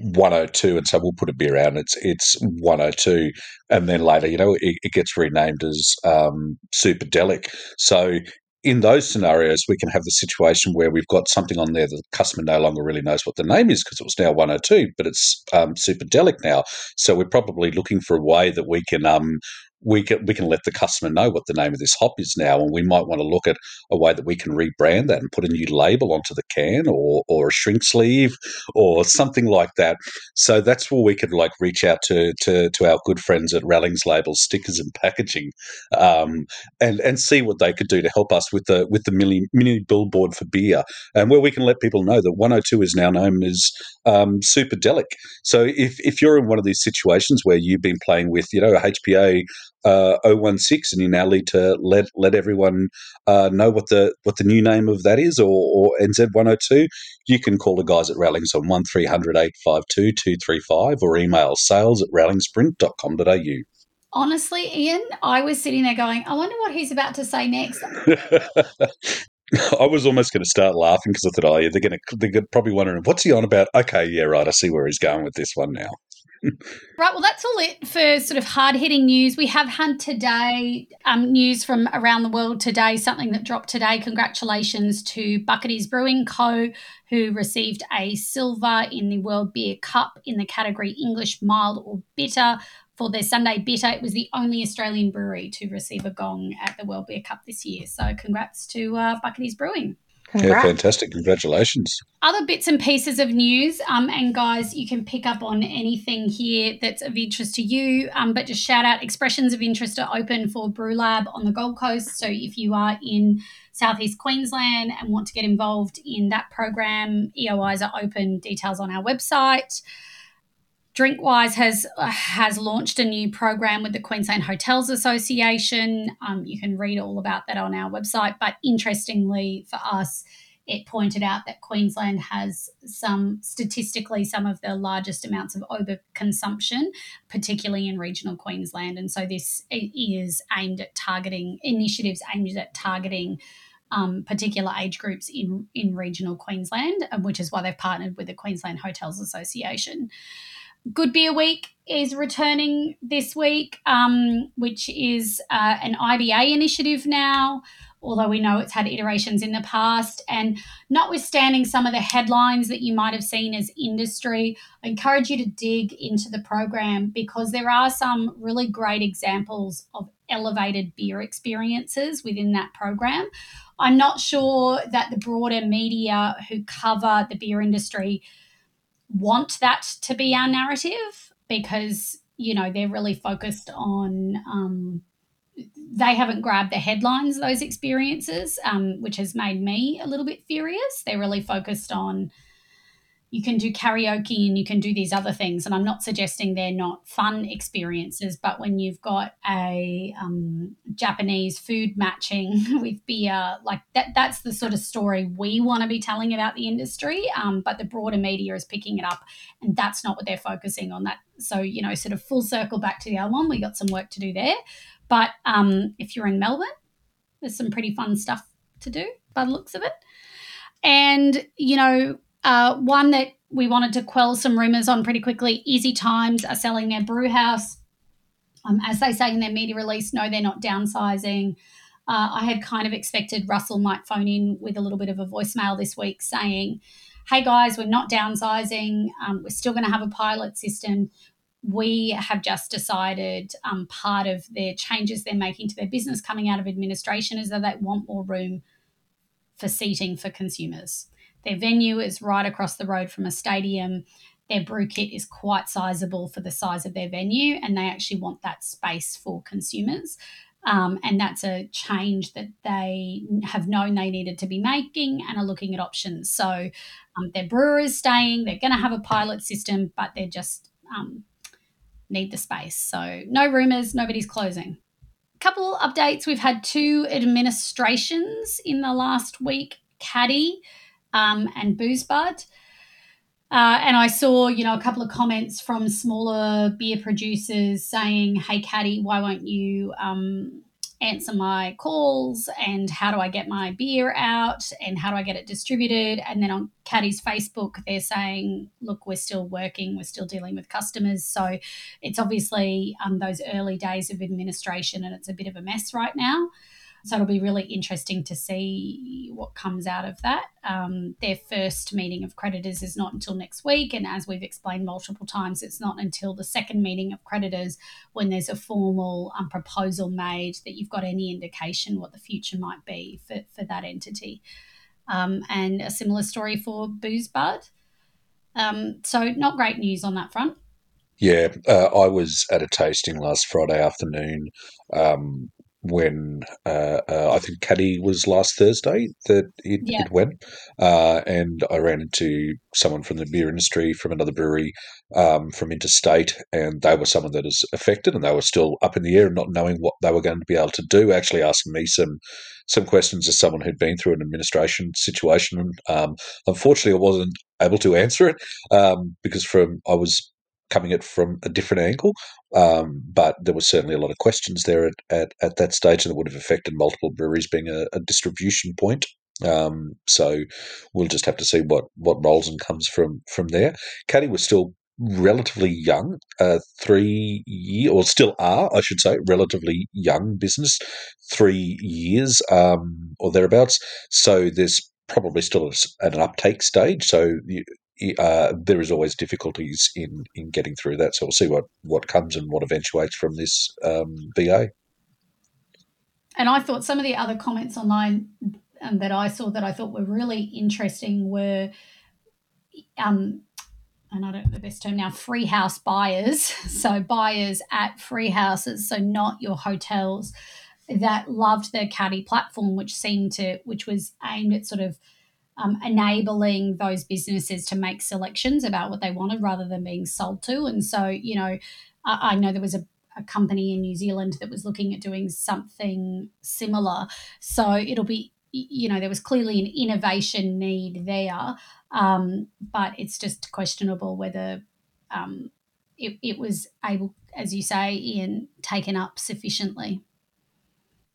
102 and so we'll put a beer out and it's it's 102 and then later you know it, it gets renamed as um, superdelic. So in those scenarios we can have the situation where we've got something on there that the customer no longer really knows what the name is because it was now 102 but it's um, superdelic now. So we're probably looking for a way that we can um, we can we can let the customer know what the name of this hop is now, and we might want to look at a way that we can rebrand that and put a new label onto the can or or a shrink sleeve or something like that. So that's where we could like reach out to to, to our good friends at Rallings Labels, Stickers and Packaging, um, and and see what they could do to help us with the with the mini mini billboard for beer, and where we can let people know that 102 is now known as um, Superdelic. So if if you're in one of these situations where you've been playing with you know HPA uh, 016 and you now need to let let everyone uh, know what the what the new name of that is or, or NZ102, you can call the guys at Rallings on 1300 852 235 or email sales at rallingsprint.com.au. Honestly, Ian, I was sitting there going, I wonder what he's about to say next. *laughs* I was almost going to start laughing because I thought, oh, yeah, they're going to, they're probably wondering, what's he on about? Okay, yeah, right. I see where he's going with this one now. Right. Well, that's all it for sort of hard hitting news. We have had today um, news from around the world today, something that dropped today. Congratulations to Bucketty's Brewing Co., who received a silver in the World Beer Cup in the category English mild or bitter for their Sunday bitter. It was the only Australian brewery to receive a gong at the World Beer Cup this year. So, congrats to uh, Bucketty's Brewing. Congrats. Yeah, fantastic. Congratulations. Other bits and pieces of news, um, and guys, you can pick up on anything here that's of interest to you. Um, but just shout out expressions of interest are open for Brewlab on the Gold Coast. So if you are in Southeast Queensland and want to get involved in that program, EOIs are open. Details on our website. Drinkwise has has launched a new program with the Queensland Hotels Association. Um, you can read all about that on our website. But interestingly for us, it pointed out that Queensland has some statistically some of the largest amounts of overconsumption, particularly in regional Queensland. And so this is aimed at targeting initiatives aimed at targeting um, particular age groups in in regional Queensland, which is why they've partnered with the Queensland Hotels Association. Good Beer Week is returning this week, um, which is uh, an IBA initiative now, although we know it's had iterations in the past. And notwithstanding some of the headlines that you might have seen as industry, I encourage you to dig into the program because there are some really great examples of elevated beer experiences within that program. I'm not sure that the broader media who cover the beer industry want that to be our narrative because you know they're really focused on um, they haven't grabbed the headlines those experiences um, which has made me a little bit furious. They're really focused on you can do karaoke and you can do these other things. And I'm not suggesting they're not fun experiences, but when you've got a um, Japanese food matching *laughs* with beer, like that, that's the sort of story we want to be telling about the industry. Um, but the broader media is picking it up, and that's not what they're focusing on. That so you know, sort of full circle back to the other one. We got some work to do there. But um, if you're in Melbourne, there's some pretty fun stuff to do by the looks of it. And, you know, uh, one that we wanted to quell some rumors on pretty quickly Easy Times are selling their brew house. Um, as they say in their media release, no, they're not downsizing. Uh, I had kind of expected Russell might phone in with a little bit of a voicemail this week saying, hey guys, we're not downsizing. Um, we're still going to have a pilot system. We have just decided um, part of their changes they're making to their business coming out of administration is that they want more room for seating for consumers. Their venue is right across the road from a stadium. Their brew kit is quite sizable for the size of their venue, and they actually want that space for consumers. Um, and that's a change that they have known they needed to be making and are looking at options. So um, their brewer is staying, they're going to have a pilot system, but they just um, need the space. So no rumors, nobody's closing couple updates. We've had two administrations in the last week Kaddy um, and Boozebud. Uh, and I saw, you know, a couple of comments from smaller beer producers saying, "Hey, Kaddy, why won't you um, answer my calls and how do I get my beer out and how do I get it distributed. And then on Kaddy's Facebook, they're saying, look, we're still working, we're still dealing with customers. So it's obviously um, those early days of administration and it's a bit of a mess right now. So it'll be really interesting to see what comes out of that. Um, their first meeting of creditors is not until next week. And as we've explained multiple times, it's not until the second meeting of creditors when there's a formal um, proposal made that you've got any indication what the future might be for, for that entity. Um, and a similar story for Boozebud. Um, so, not great news on that front. Yeah, uh, I was at a tasting last Friday afternoon um, when uh, uh, I think Kaddy was last Thursday that it, yeah. it went, uh, and I ran into someone from the beer industry from another brewery um, from interstate, and they were someone that is affected, and they were still up in the air, and not knowing what they were going to be able to do. Actually, asking me some some questions as someone who'd been through an administration situation. Um, unfortunately, I wasn't able to answer it um, because from I was coming at from a different angle. Um, but there was certainly a lot of questions there at, at, at, that stage, and it would have affected multiple breweries being a, a distribution point. Um, so we'll just have to see what what rolls and comes from from there. Kaddy was still relatively young, uh, three year or still are, I should say, relatively young business, three years um, or thereabouts. So there's probably still an uptake stage. So you, uh, there is always difficulties in in getting through that. So we'll see what what comes and what eventuates from this um, BA. And I thought some of the other comments online um, that I saw that I thought were really interesting were, um, and I don't know the best term now, free house buyers. *laughs* So buyers at free houses, so not your hotels, that loved the Kaddy platform, which seemed to, which was aimed at sort of um, enabling those businesses to make selections about what they wanted rather than being sold to. And so, you know, I, I know there was a, a, company in New Zealand that was looking at doing something similar. So it'll be, you know, there was clearly an innovation need there, um, but it's just questionable whether um, it, it was able, as you say, Ian, taken up sufficiently.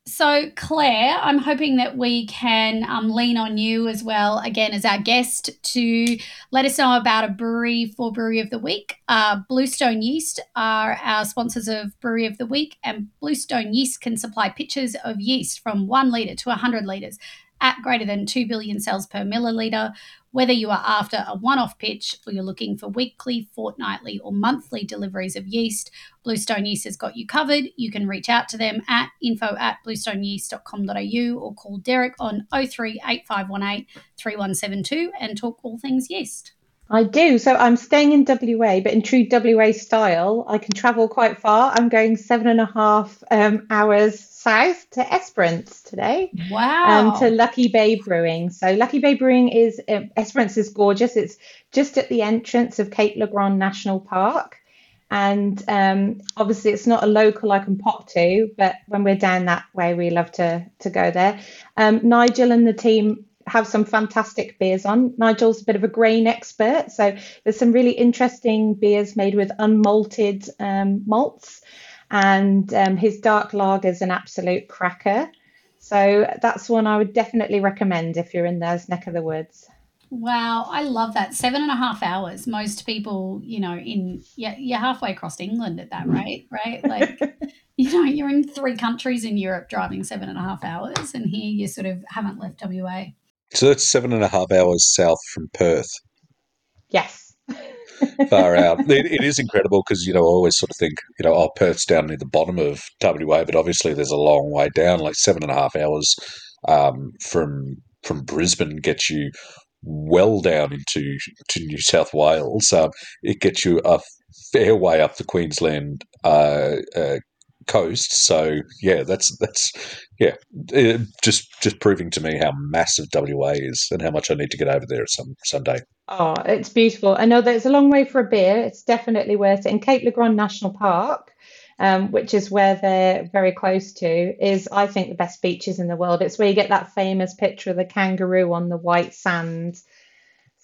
So, Claire, I'm hoping that we can um, lean on you as well, again, as our guest, to let us know about a brewery for Brewery of the Week. Uh, Bluestone Yeast are our sponsors of Brewery of the Week, and Bluestone Yeast can supply pitchers of yeast from one litre to 100 litres at greater than 2 billion cells per milliliter. Whether you are after a one off pitch or you're looking for weekly, fortnightly, or monthly deliveries of yeast, Bluestone Yeast has got you covered. You can reach out to them at info at bluestoneyeast.com.au or call Derek on 03 8518 3172 and talk all things yeast. I do. So I'm staying in WA, but in true WA style, I can travel quite far. I'm going seven and a half um, hours south to Esperance today. Wow. Um, to Lucky Bay Brewing. So Lucky Bay Brewing is uh, Esperance is gorgeous. It's just at the entrance of Cape Le Grand National Park. And um, obviously, it's not a local I can pop to, but when we're down that way, we love to to go there. Um, Nigel and the team have some fantastic beers on. Nigel's a bit of a grain expert, so there's some really interesting beers made with unmalted um, malts, and um, his dark lager is an absolute cracker. So that's one I would definitely recommend if you're in those neck of the woods. Wow, I love that. Seven and a half hours. Most people, you know, in yeah, you're halfway across England at that rate, right? Like, *laughs* you know, you're in three countries in Europe driving seven and a half hours, and here you sort of haven't left WA. So that's seven and a half hours south from Perth. Yes. *laughs* Far out. It, it is incredible because, you know, I always sort of think, you know, oh, Perth's down near the bottom of WA, but obviously there's a long way down, like seven and a half hours um, from from Brisbane gets you well down into to New South Wales. Um, it gets you a fair way up the Queensland uh, uh, coast. So yeah, that's that's yeah, it, just just proving to me how massive WA is and how much I need to get over there some someday. Oh, it's beautiful. I know that it's a long way for a beer. It's definitely worth it. In Cape Le Grand National Park, um, which is where they're very close to, is I think the best beaches in the world. It's where you get that famous picture of the kangaroo on the white sand.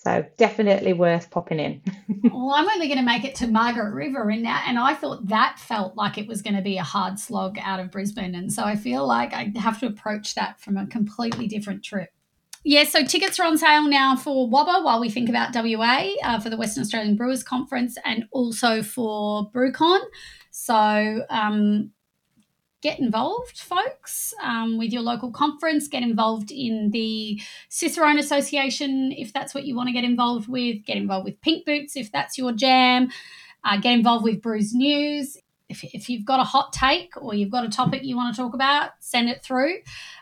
So definitely worth popping in. *laughs* well, I'm only going to make it to Margaret River in that, and I thought that felt like it was going to be a hard slog out of Brisbane, and so I feel like I have to approach that from a completely different trip. Yeah, so tickets are on sale now for WABA while we think about WA uh, for the Western Australian Brewers Conference and also for BrewCon. So um, get involved, folks, um, with your local conference. Get involved in the Cicerone Association if that's what you want to get involved with. Get involved with Pink Boots if that's your jam. Uh, get involved with Brews News. If, if you've got a hot take or you've got a topic you want to talk about, send it through.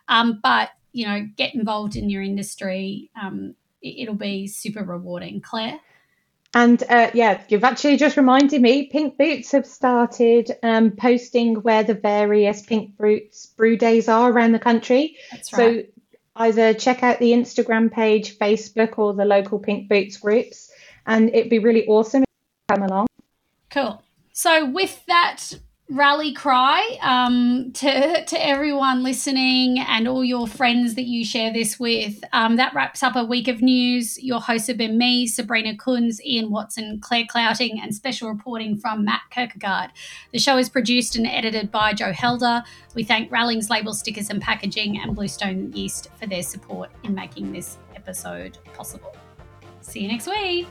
Um, but you know, get involved in your industry. Um, it, will be super rewarding. Claire? And uh, yeah, you've actually just reminded me. Pink Boots have started um, posting where the various Pink Boots brew days are around the country. That's right. So either check out the Instagram page, Facebook, or the local Pink Boots groups, and it'd be really awesome if you come along. Cool. So with that rally cry um, to, to everyone listening and all your friends that you share this with. Um, that wraps up a week of news. Your hosts have been me, Sabrina Kunz, Ian Watson, Claire Clouting, and special reporting from Matt Kirkegaard. The show is produced and edited by Joe Helder. We thank Rallings Label Stickers and Packaging and Bluestone Yeast for their support in making this episode possible. See you next week.